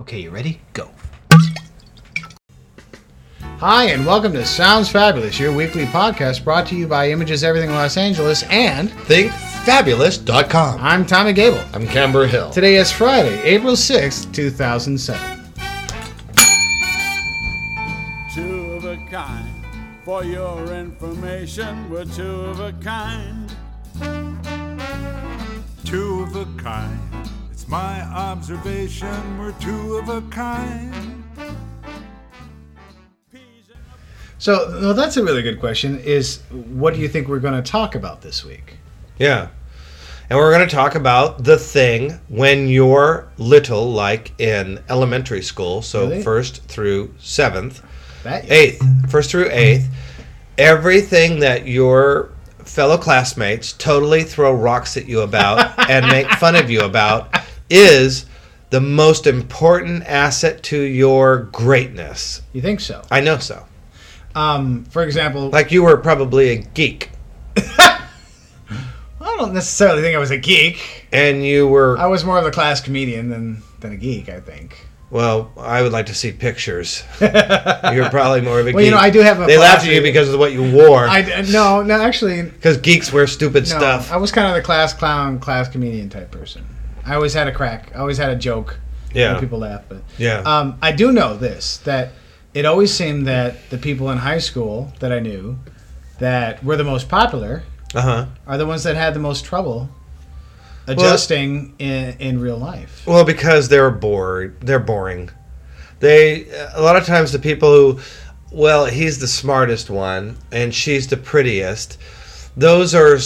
Okay, you ready? Go. Hi, and welcome to Sounds Fabulous, your weekly podcast brought to you by Images Everything Los Angeles. And ThinkFabulous.com. I'm Tommy Gable. I'm Camber Hill. Today is Friday, April 6th, 2007. two of a kind. For your information, we're two of a kind. two of a kind. It's my observation, we're two of a kind. So, well, that's a really good question. Is what do you think we're going to talk about this week? Yeah. And we're going to talk about the thing when you're little, like in elementary school, so Really? first through seventh, That eighth, first through eighth, everything that your fellow classmates totally throw rocks at you about and make fun of you about is the most important asset to your greatness. You think so? I know so. Um, for example, Like you were probably a geek I don't necessarily think I was a geek. and you were I was more of a class comedian than than a geek. I think. Well, I would like to see pictures. You're probably more of a geek. Well, you know, I do have a They laughed at you because of what you wore. I no, no, actually, Because geeks wear stupid no. stuff. I was kind of the class clown, class comedian type person. I always had a crack. I always had a joke. Yeah. When people laugh, but Yeah. Um, I do know this that it always seemed that the people in high school that I knew that were the most popular Uh huh. are the ones that had the most trouble adjusting in in real life. Well, because they're bored. They're boring. They a lot of times the people who, well, he's the smartest one and she's the prettiest. Those are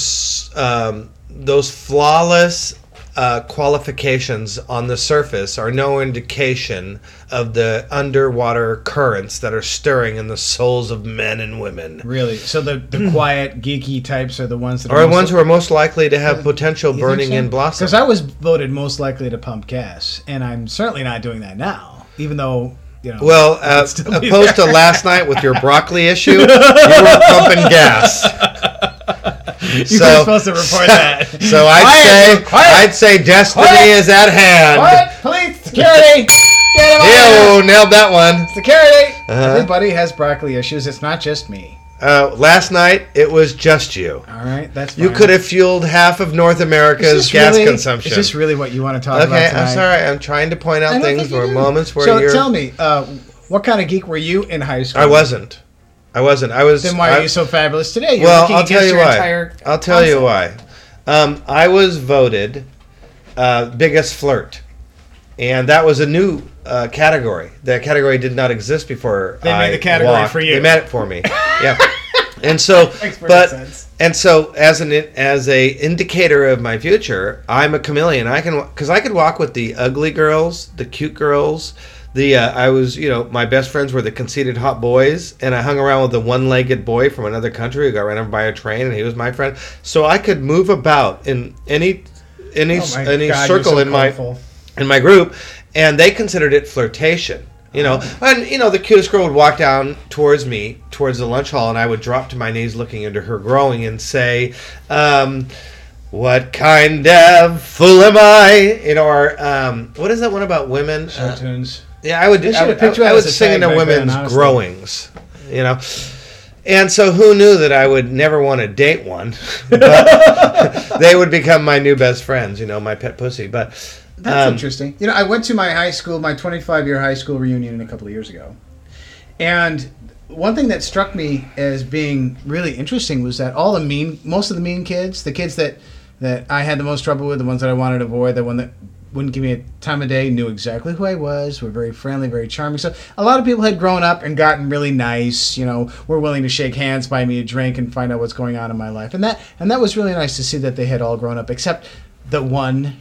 um, those flawless uh, qualifications on the surface are no indication of the underwater currents that are stirring in the souls of men and women. Really, so the the quiet geeky types are the ones that Are the most- ones who are most likely to have potential burning so? in blossom. Because I was voted most likely to pump gas, and I'm certainly not doing that now. Even though you know. Well, uh, could still be opposed to last night with your broccoli issue, you were pumping gas. you were supposed to report that. So I'd Quiet, say quiet. I'd say destiny Quiet. is at hand. What? Police, security, get him Ew, nailed that one. Security. Uh-huh. Everybody has broccoli issues. It's not just me. Uh, last night it was just you. All right, that's You could have fueled half of North America's gas really- consumption. Is this really what you want to talk about okay. I'm sorry. I'm trying to point out things think you where do. moments where so you're. So tell me, uh, what kind of geek were you in high school? I wasn't. I wasn't. I was. Then why I- are you so fabulous today? You're well, I'll tell you why. I'll tell you why. Um, I was voted uh, biggest flirt, and that was a new uh, category. That category did not exist before. They made the category walked. for you. They made it for me. Yeah. And so, but sense. and so as an as a indicator of my future, I'm a chameleon. I can because I could walk with the ugly girls, the cute girls. The uh, I was you know my best friends were the conceited hot boys, and I hung around with the one-legged boy from another country who got ran over by a train, and he was my friend. So I could move about in any any Oh any God, circle so in my in my group, and they considered it flirtation. You know, and you know, the cutest girl would walk down towards me, towards the lunch hall, and I would drop to my knees, looking into her growing, and say, um, "What kind of fool am I?" You know, or um, what is that one about women? Show Uh. Yeah, I would. They I would, have picked you I out would sing into back then, women's growings. You know. And so, who knew that I would never want to date one? But they would become my new best friends. You know, my pet pussy. But That's um, interesting. You know, I went to my high school, my 25 year high school reunion a couple of years ago. And one thing that struck me as being really interesting was that all the mean, most of the mean kids, the kids that, that I had the most trouble with, the ones that I wanted to avoid, the one that wouldn't give me a time of day, knew exactly who I was, were very friendly, very charming. So a lot of people had grown up and gotten really nice, you know, were willing to shake hands, buy me a drink, and find out what's going on in my life. And that and that was really nice to see that they had all grown up, except the one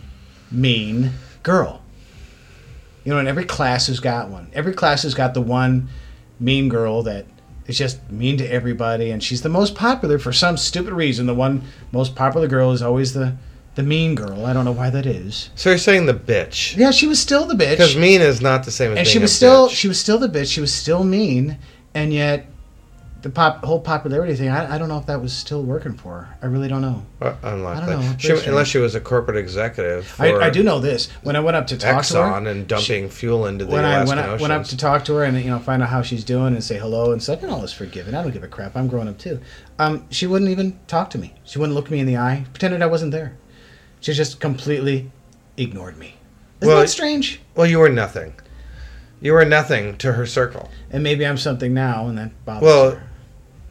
mean girl. You know, in every class has got one. Every class has got the one mean girl that is just mean to everybody, and she's the most popular for some stupid reason. The one most popular girl is always the the mean girl. I don't know why that is. So you're saying the bitch? Yeah, she was still the bitch. Because mean is not the same as and she was still bitch. she was still the bitch. She was still mean, and yet the pop whole popularity thing. I, I don't know if that was still working for her. I really don't know. Uh, Unlikely. I don't know. She, strange. unless she was a corporate executive I, I do know this. When I went up to talk to her, Exxon and dumping fuel into the when I Alaskan went, up, went up to talk to her and you know find out how she's doing and say hello and stuff, and all is forgiven. I don't give a crap. I'm growing up too. Um, she wouldn't even talk to me. She wouldn't look me in the eye. Pretended I wasn't there. She just completely ignored me. Isn't Well, that strange? well, you were nothing. You were nothing to her circle. And maybe I'm something now, and that bothers Well, her.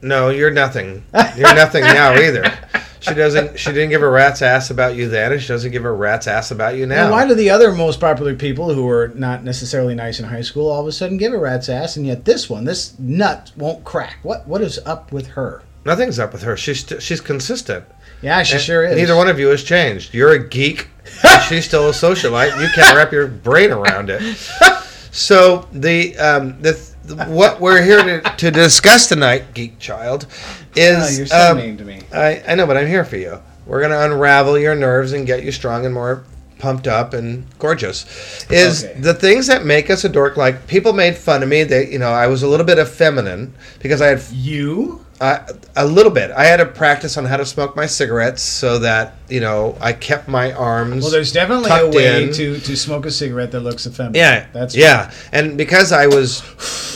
No, you're nothing. You're nothing now either. She doesn't. She didn't give a rat's ass about you then, and she doesn't give a rat's ass about you now. And why do the other most popular people who were not necessarily nice in high school all of a sudden give a rat's ass, and yet this one, this nut, won't crack? What What is up with her? Nothing's up with her. She's she's consistent. Yeah, she And sure is. Neither one of you has changed. You're a geek. she's still a socialite. You can't wrap your brain around it. So the um, the, the what we're here to, to discuss tonight, geek child, Oh, is you're so um, mean to me. I, I know, but I'm here for you. We're gonna unravel your nerves and get you strong and more pumped up and gorgeous. Is Okay. the things that make us a dork? Like people made fun of me. They, you know, I was a little bit effeminate because I had You? Uh, a little bit. I had to practice on how to smoke my cigarettes so that you know I kept my arms. Well, there's definitely a way in. to, to smoke a cigarette that looks effeminate. Yeah, that's yeah, and because I was,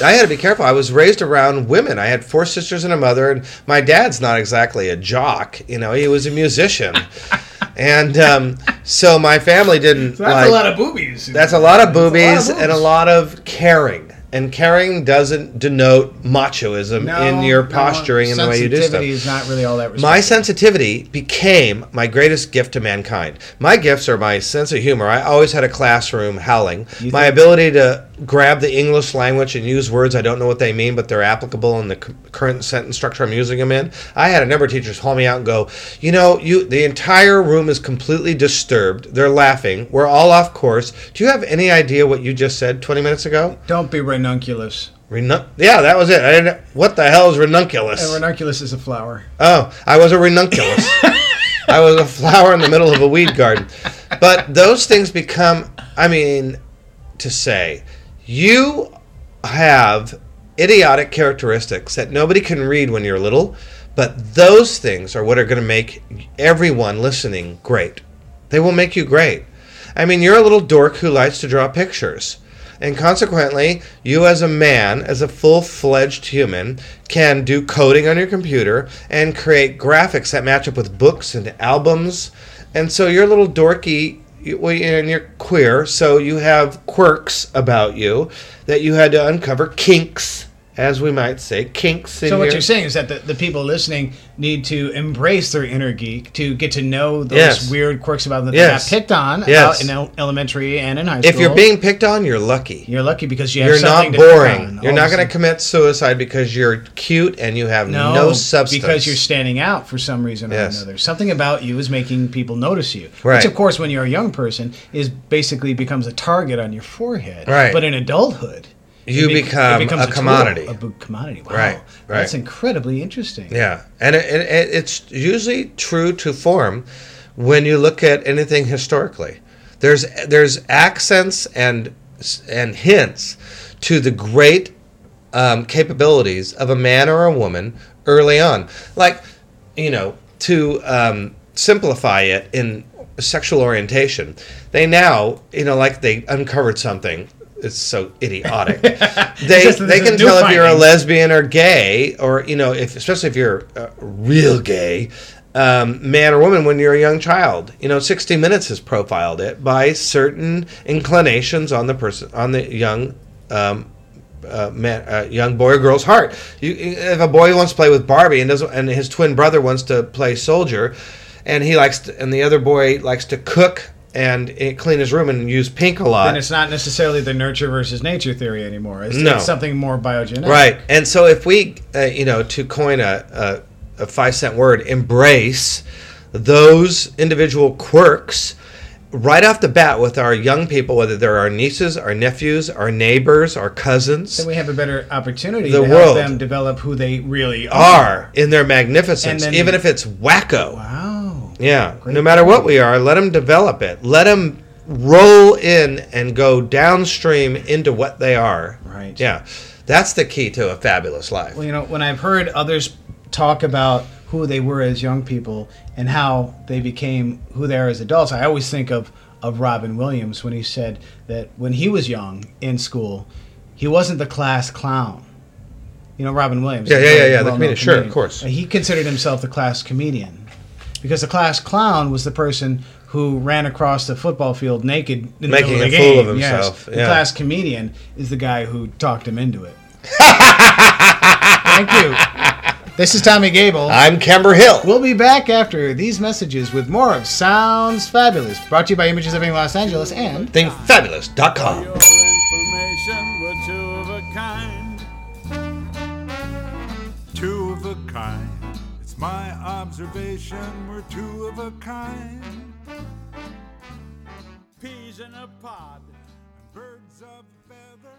I had to be careful. I was raised around women. I had four sisters and a mother, and my dad's not exactly a jock. You know, he was a musician, and um, so my family didn't. So that's like, a lot of boobies. That's a lot of boobies boobs. and a lot of caring. And caring doesn't denote machoism No, in your no, posturing and the way you do stuff. Sensitivity is not really all that. My sensitivity became my greatest gift to mankind. My gifts are my sense of humor. I always had a classroom howling. You My ability to grab the English language and use words I don't know what they mean, but they're applicable in the c- current sentence structure I'm using them in. I had a number of teachers call me out and go, "You know, you the entire room is completely disturbed. They're laughing. We're all off course. Do you have any idea what you just said 20 minutes ago?" Don't be ranunculus. Renun- yeah, that was it. I didn't, what the hell is ranunculus? A ranunculus is a flower. Oh, I was a ranunculus. I was a flower in the middle of a weed garden. But those things become, I mean, to say, you have idiotic characteristics that nobody can read when you're little, but those things are what are going to make everyone listening great. They will make you great. I mean, you're a little dork who likes to draw pictures. And consequently, you as a man, as a full fledged human, can do coding on your computer and create graphics that match up with books and albums. And so you're a little dorky and you're queer, so you have quirks about you that you had to uncover, kinks, as we might say, kinks. In So what your- you're saying is that the, the people listening need to embrace their inner geek to get to know those Yes. weird quirks about them that Yes. they got picked on uh, Yes. in elementary and in high school. If you're being picked on, you're lucky. you're lucky because you something not to pick boring. on. You're not going to commit suicide because you're cute and you have no, no, substance. because you're standing out for some reason or another. Something about you is making people notice you. Right. Which, of course, when you're a young person, is basically becomes a target on your forehead. Right. But in adulthood, You it become a tool, commodity. a b- commodity. Wow. Right, right. That's incredibly interesting. Yeah, and it, it, it- it's usually true to form when you look at anything historically. There's there's accents and and hints to the great um, capabilities of a man or a woman early on. Like, you know, to um, simplify it in sexual orientation, they now, you know, like they uncovered something. It's so idiotic. they just- they can tell if you're a lesbian or gay, or you know, if especially if you're uh, real gay, um, man or woman when you're a young child. You know, 60 Minutes has profiled it by certain inclinations on the person on the young. Um, uh, man, uh, young boy or girl's heart. You, if a boy wants to play with Barbie and doesn't, and his twin brother wants to play soldier, and he likes, to, and the other boy likes to cook and clean his room and use pink a lot. Then it's not necessarily the nurture versus nature theory anymore. It's, No. it's something more biogenetic. Right. And so if we, uh, you know, to coin a, a, a five cent word, embrace those individual quirks right off the bat with our young people, whether they're our nieces, our nephews, our neighbors, our cousins, Then we have a better opportunity The to world. help them develop who they really are. are in their magnificence, even if it's wacko. Wow. Yeah. Great no matter what we are, let them develop it. Let them roll in and go downstream into what they are. Right. Yeah. That's the key to a fabulous life. Well, you know, when I've heard others talk about who they were as young people and how they became who they are as adults, I always think of, of Robin Williams when he said that when he was young in school, he wasn't the class clown. You know, Robin Williams. Yeah, yeah, yeah, yeah, the comedian. Sure, of course. He considered himself the class comedian because the class clown was the person who ran across the football field naked in the Making middle of the a fool game. of Yes. himself, The class comedian is the guy who talked him into it. Thank you. This is Tommy Gable. I'm Camber Hill. We'll be back after these messages with more of Sounds Fabulous, brought to you by Images of Los Angeles and ThinkFabulous.com. observation. We're two of a kind. Peas in a pod. Birds of feather.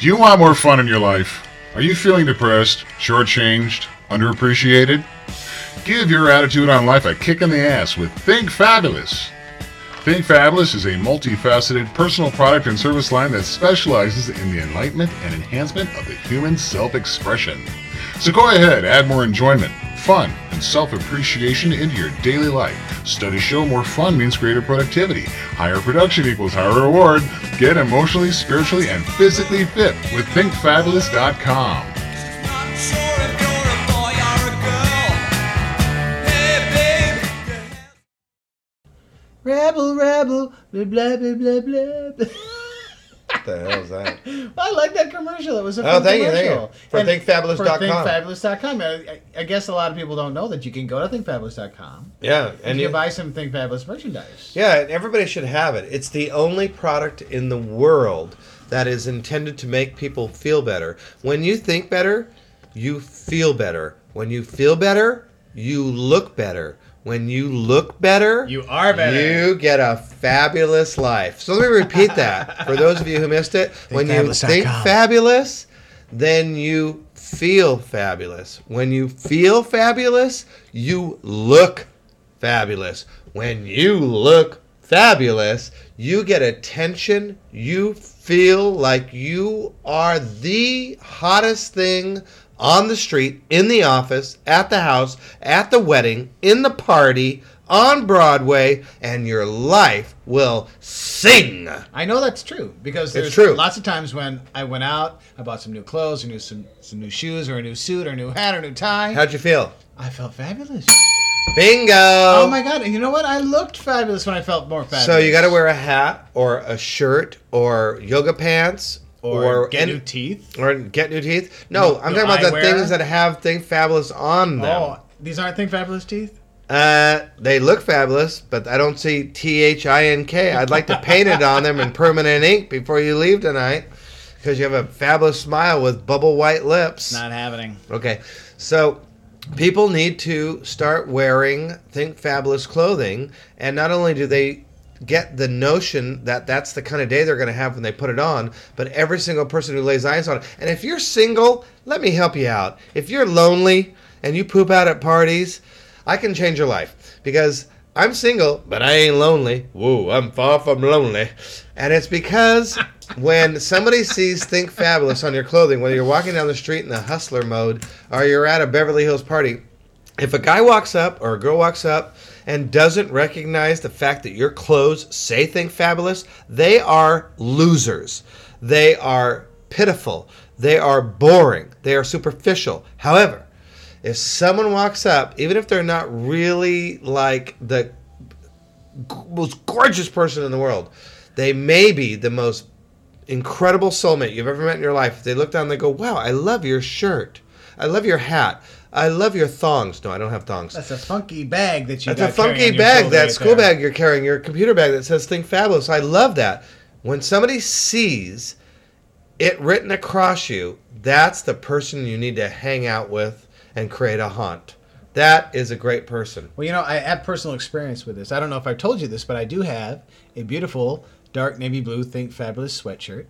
Do you want more fun in your life? Are you feeling depressed, shortchanged, underappreciated? Give your attitude on life a kick in the ass with Think Fabulous. Think Fabulous is a multifaceted personal product and service line that specializes in the enlightenment and enhancement of the human self expression. So go ahead, add more enjoyment, fun, and self appreciation into your daily life. Studies show more fun means greater productivity. Higher production equals higher reward. Get emotionally, spiritually, and physically fit with ThinkFabulous.com. Rebel, Rebel, blah, blah, blah, blah, blah. What the hell is that? I like that commercial. It was a Oh, fun thank you, thank you. commercial. For And thinkfabulous.com. For thinkfabulous.com. I, I- I guess a lot of people don't know that you can go to thinkfabulous.com Yeah, and and you you buy some Think Fabulous merchandise. Yeah, and everybody should have it. It's the only product in the world that is intended to make people feel better. When you think better, you feel better. When you feel better, you look better. When you look better, You are better. You get a fabulous life. So let me repeat that for those of you who missed it. when you think fabulous, then you feel fabulous. When you feel fabulous, you look fabulous. When you look fabulous, you get attention. You feel like you are the hottest thing on the street, in the office, at the house, at the wedding, in the party, on Broadway, and your life will sing. I know that's true because there's true. lots of times when I went out, I bought some new clothes, or new some, some new shoes, or a new suit, or a new hat, or a new tie. How'd you feel? I felt fabulous. Bingo! Oh my god! And you know what? I looked fabulous when I felt more fabulous. So you got to wear a hat or a shirt or yoga pants or, or get new teeth. or get new teeth. No, No- I'm talking about the things that have Think Fabulous on them. Oh, these aren't Think Fabulous teeth. Uh, they look fabulous, but I don't see T H I N K. I'd like to paint it on them in permanent ink before you leave tonight, because you have a fabulous smile with bubble white lips. Not happening. Okay, so people need to start wearing Think Fabulous clothing, and not only do they get the notion that that's the kind of day they're going to have when they put it on, but every single person who lays eyes on it. And if you're single, let me help you out. If you're lonely and you poop out at parties, I can change your life because I'm single, but I ain't lonely. Whoa, I'm far from lonely. And it's because when somebody sees Think Fabulous on your clothing, whether you're walking down the street in the hustler mode or you're at a Beverly Hills party, if a guy walks up or a girl walks up and doesn't recognize the fact that your clothes say Think Fabulous, they are losers. They are pitiful. They are boring. They are superficial. However, if someone walks up, even if they're not really like the most gorgeous person in the world, they may be the most incredible soulmate you've ever met in your life. They look down and they go, Wow, I love your shirt. I love your hat. I love your thongs. No, I don't have thongs. That's a funky bag that you. That's a funky bag, that right school there. bag you're carrying, your computer bag that says Think Fabulous. I love that. When somebody sees it written across you, that's the person you need to hang out with and create a haunt. That is a great person. Well, you know, I have personal experience with this. I don't know if I've told you this, but I do have a beautiful dark navy blue Think Fabulous sweatshirt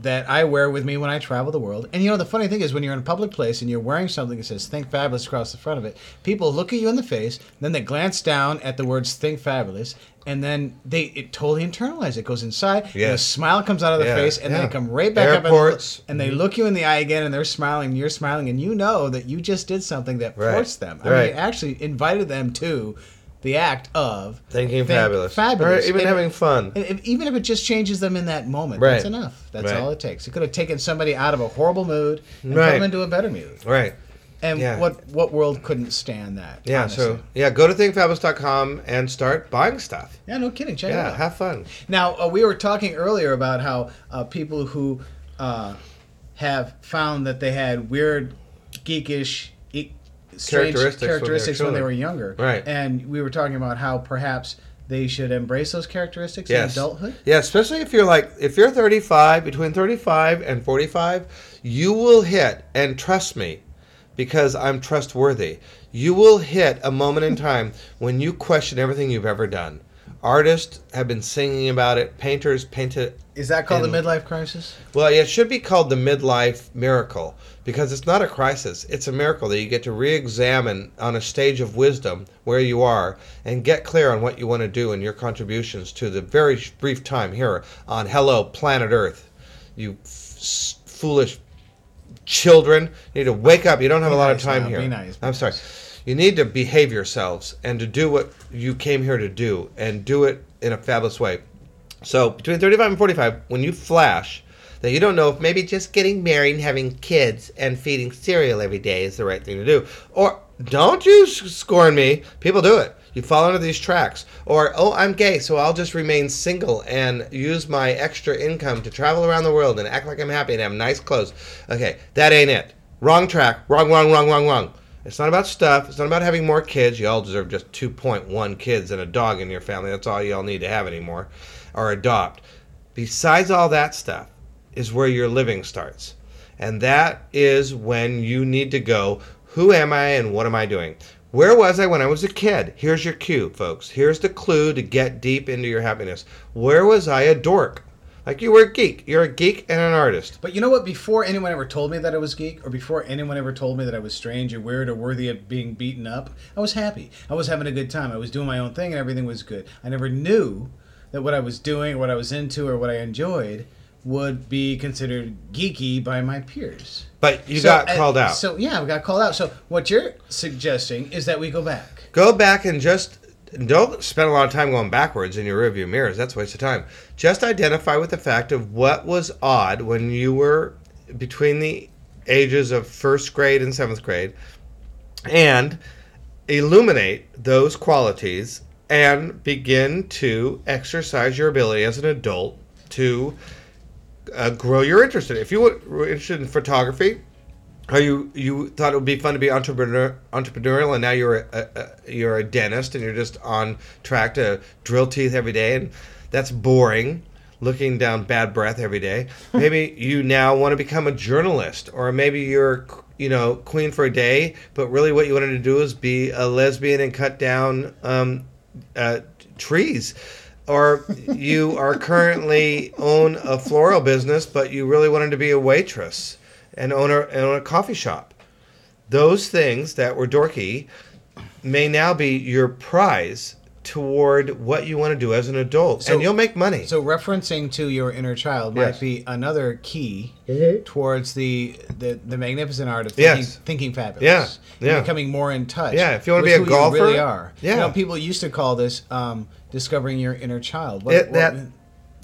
that I wear with me when I travel the world. And you know, the funny thing is, when you're in a public place and you're wearing something that says "Think Fabulous" across the front of it, people look at you in the face, then they glance down at the words "Think Fabulous," and then they it totally internalize it. Goes inside, and a smile comes out of the Yeah, face, and then they come right back Airports. up, and, and they mm-hmm. look you in the eye again, and they're smiling, and you're smiling, and you know that you just did something that Right. forced them. I Right. mean, actually invited them to the act of Thinking think fabulous. fabulous, Or even And- having fun. if, even if it just changes them in that moment, Right. that's enough. That's Right. all it takes. It could have taken somebody out of a horrible mood and Right. put them into a better mood. Right. And Yeah. what what world couldn't stand that? Yeah. honestly? So yeah, go to thinkfabulous.com and start buying stuff. yeah, no kidding. Check it Yeah, out. have fun. Now uh, we were talking earlier about how uh, people who uh, have found that they had weird, geekish, strange Characteristics when they were when they were younger. Right. And we were talking about how perhaps they should embrace those characteristics in adulthood. Yeah, especially if you're like if you're 35, between 35 and 45, you will hit and trust me because I'm trustworthy. You will hit a moment in time when you question everything you've ever done. Artists have been singing about it. Painters painted Is that called And- the midlife crisis? Well, it should be called the midlife miracle because it's not a crisis. It's a miracle that you get to re examine on a stage of wisdom where you are and get clear on what you want to do and your contributions to the very brief time here on Hello Planet Earth. You f- foolish children you need to wake up. You don't have Be a lot nice of time now, here. nice, I'm sorry. You need to behave yourselves and to do what you came here to do and do it in a fabulous way. So between 35 and 45, when you flash that you don't know if maybe just getting married and having kids and feeding cereal every day is the right thing to do, or don't you scorn me? People do it. You fall into these tracks, or oh, I'm gay, so I'll just remain single and use my extra income to travel around the world and act like I'm happy and have nice clothes. Okay, that ain't it. Wrong track. Wrong, wrong, wrong, wrong, wrong. It's not about stuff. It's not about having more kids. You all deserve just 2.1 kids and a dog in your family. That's all you all need to have anymore. Or adopt. Besides all that stuff is where your living starts. And that is when you need to go, who am I and what am I doing? Where was I when I was a kid? Here's your cue, folks. Here's the clue to get deep into your happiness. Where was I a dork? Like you were a geek. You're a geek and an artist. But you know what? Before anyone ever told me that I was geek, or before anyone ever told me that I was strange or weird or worthy of being beaten up, I was happy. I was having a good time. I was doing my own thing and everything was good. I never knew that what I was doing or what I was into or what I enjoyed would be considered geeky by my peers. But you So, got uh, called out. So yeah, we got called out. So what you're suggesting is that we go back. Go back and just don't spend a lot of time going backwards in your rearview mirrors. That's a waste of time. Just identify with the fact of what was odd when you were between the ages of first grade and seventh grade, and illuminate those qualities and begin to exercise your ability as an adult to uh, grow your interest in it. If you were- interested in photography, or you you thought it would be fun to be entrepreneur entrepreneurial, and now you're a, a, a you're a dentist and you're just on track to drill teeth every day, and that's boring. Looking down bad breath every day. Maybe you now want to become a journalist, or maybe you're you know queen for a day, but really what you wanted to do is be a lesbian and cut down um, uh, trees or you are currently own a floral business, but you really wanted to be a waitress and own a, and own a coffee shop. Those things that were dorky may now be your prize toward what you want to do as an adult, So- and you'll make money. So referencing to your inner child might Yes. be another key towards the, the the magnificent art of Yes. thinking, thinking fabulous. Yeah, And yeah. becoming more in touch. Yeah, if you wanna be a who golfer, you really are. yeah. You know, people used to call this um, discovering your inner child. What, It- what- that-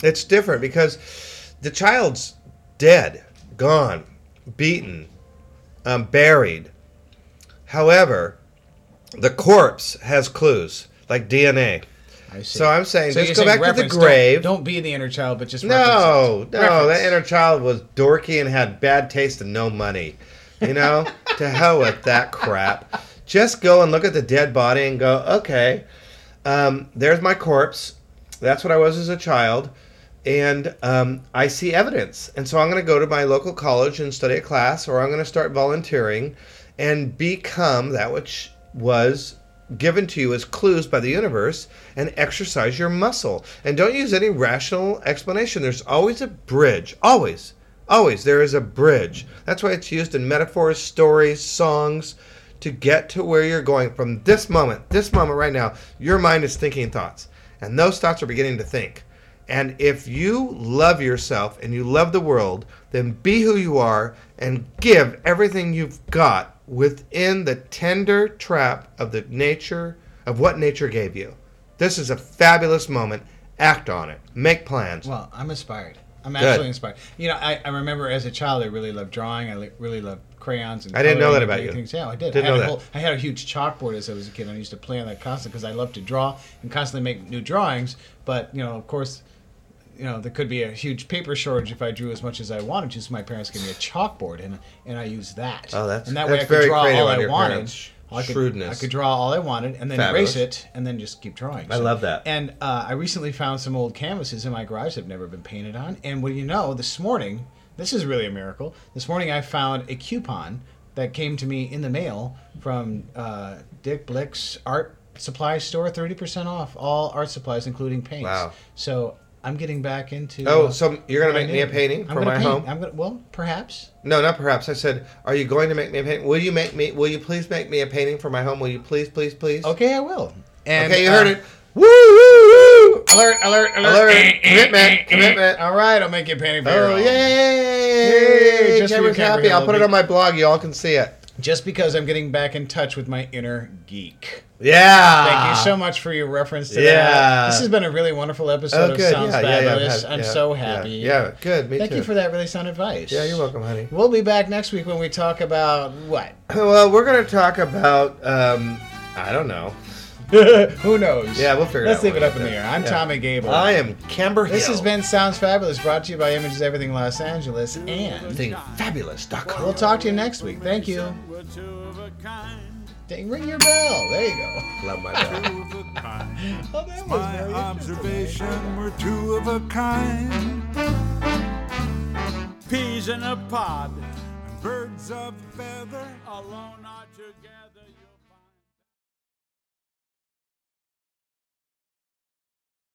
It's different because the child's dead, gone, beaten, um, buried. However, the corpse has clues like DNA. I see. So I'm saying So just go saying back to the reference, don't- grave. Don't, be the inner child, but just No, no. Reference. that inner child was dorky and had bad taste and no money. You know, to hell with that crap. Just go and look at the dead body and go, okay, um, there's my corpse. That's what I was as a child. And um, I see evidence. And so I'm going to go to my local college and study a class, or I'm going to start volunteering and become that which was given to you as clues by the universe and exercise your muscle. And don't use any rational explanation. There's always a bridge, always. Always there is a bridge. That's why it's used in metaphors, stories, songs to get to where you're going from this moment, this moment right now. Your mind is thinking thoughts, and those thoughts are beginning to think. And if you love yourself and you love the world, then be who you are and give everything you've got within the tender trap of the nature of what nature gave you. This is a fabulous moment. Act on it. Make plans. Well, I'm inspired. I'm Good. absolutely inspired. You know, I, I remember as a child, I really loved drawing. I li- really loved crayons and. I didn't know that about you. Things. Yeah, I did. Didn't I had know a that. whole- I had a huge chalkboard as I was a kid. I used to play on that constantly because I loved to draw and constantly make new drawings. But you know, of course, you know there could be a huge paper shortage if I drew as much as I wanted to. So my parents gave me a chalkboard, and and I used that. Oh, that's- and that way I that's could very draw creative all I wanted. I could, shrewdness. I could draw all I wanted and then Fabulous. erase it and then just keep drawing. I love that. And uh, I recently found some old canvases in my garage that have never been painted on. And what do you know? This morning, this is really a miracle. This morning, I found a coupon that came to me in the mail from uh, Dick Blick's art supply store, thirty percent off all art supplies, including paints. Wow. So I'm getting back into. Oh, uh, so you're gonna make me a painting I'm for my paint. home? I'm gonna. Well, perhaps. No, not perhaps. I said, "Are you going to make me a painting? Will you make me? Will you please make me a painting for my home? Will you please, please, please?" Okay, I will. And, Okay, you uh, heard it. Woo, woo, woo! Alert! Alert! Alert! Alert! Eh, eh, eh, commitment! Commitment! All right, I'll make you a painting for oh, your Oh, home. yay! Yay, just Cameron's happy. I'll put it on my blog. You all can see it. Just because I'm getting back in touch with my inner geek. Yeah. Thank you so much for your reference to Yeah. that. This has been a really wonderful episode Oh, of. Sounds Yeah, yeah, yeah. Fabulous. I've I'm yeah, so happy. Yeah, good. Me Thank too. you for that really sound advice. Yeah, you're welcome, honey. We'll be back next week when we talk about what? Well, we're gonna talk about. Um, I don't know. Who knows? Yeah, we'll figure it Let's leave it up in the air. I'm Yeah. Tommy Gable. I am Camber Hill. This has been Sounds Fabulous, brought to you by Images Everything Los Angeles, and thinkfabulous.com. we'll talk to you next week. Thank you. We're two of a kind. Ding, ring your bell. There you go. Love my dog. Two of a kind. Oh, that was My very observation, we're two of a kind. Peas in a pod. Birds of feather. Alone or together.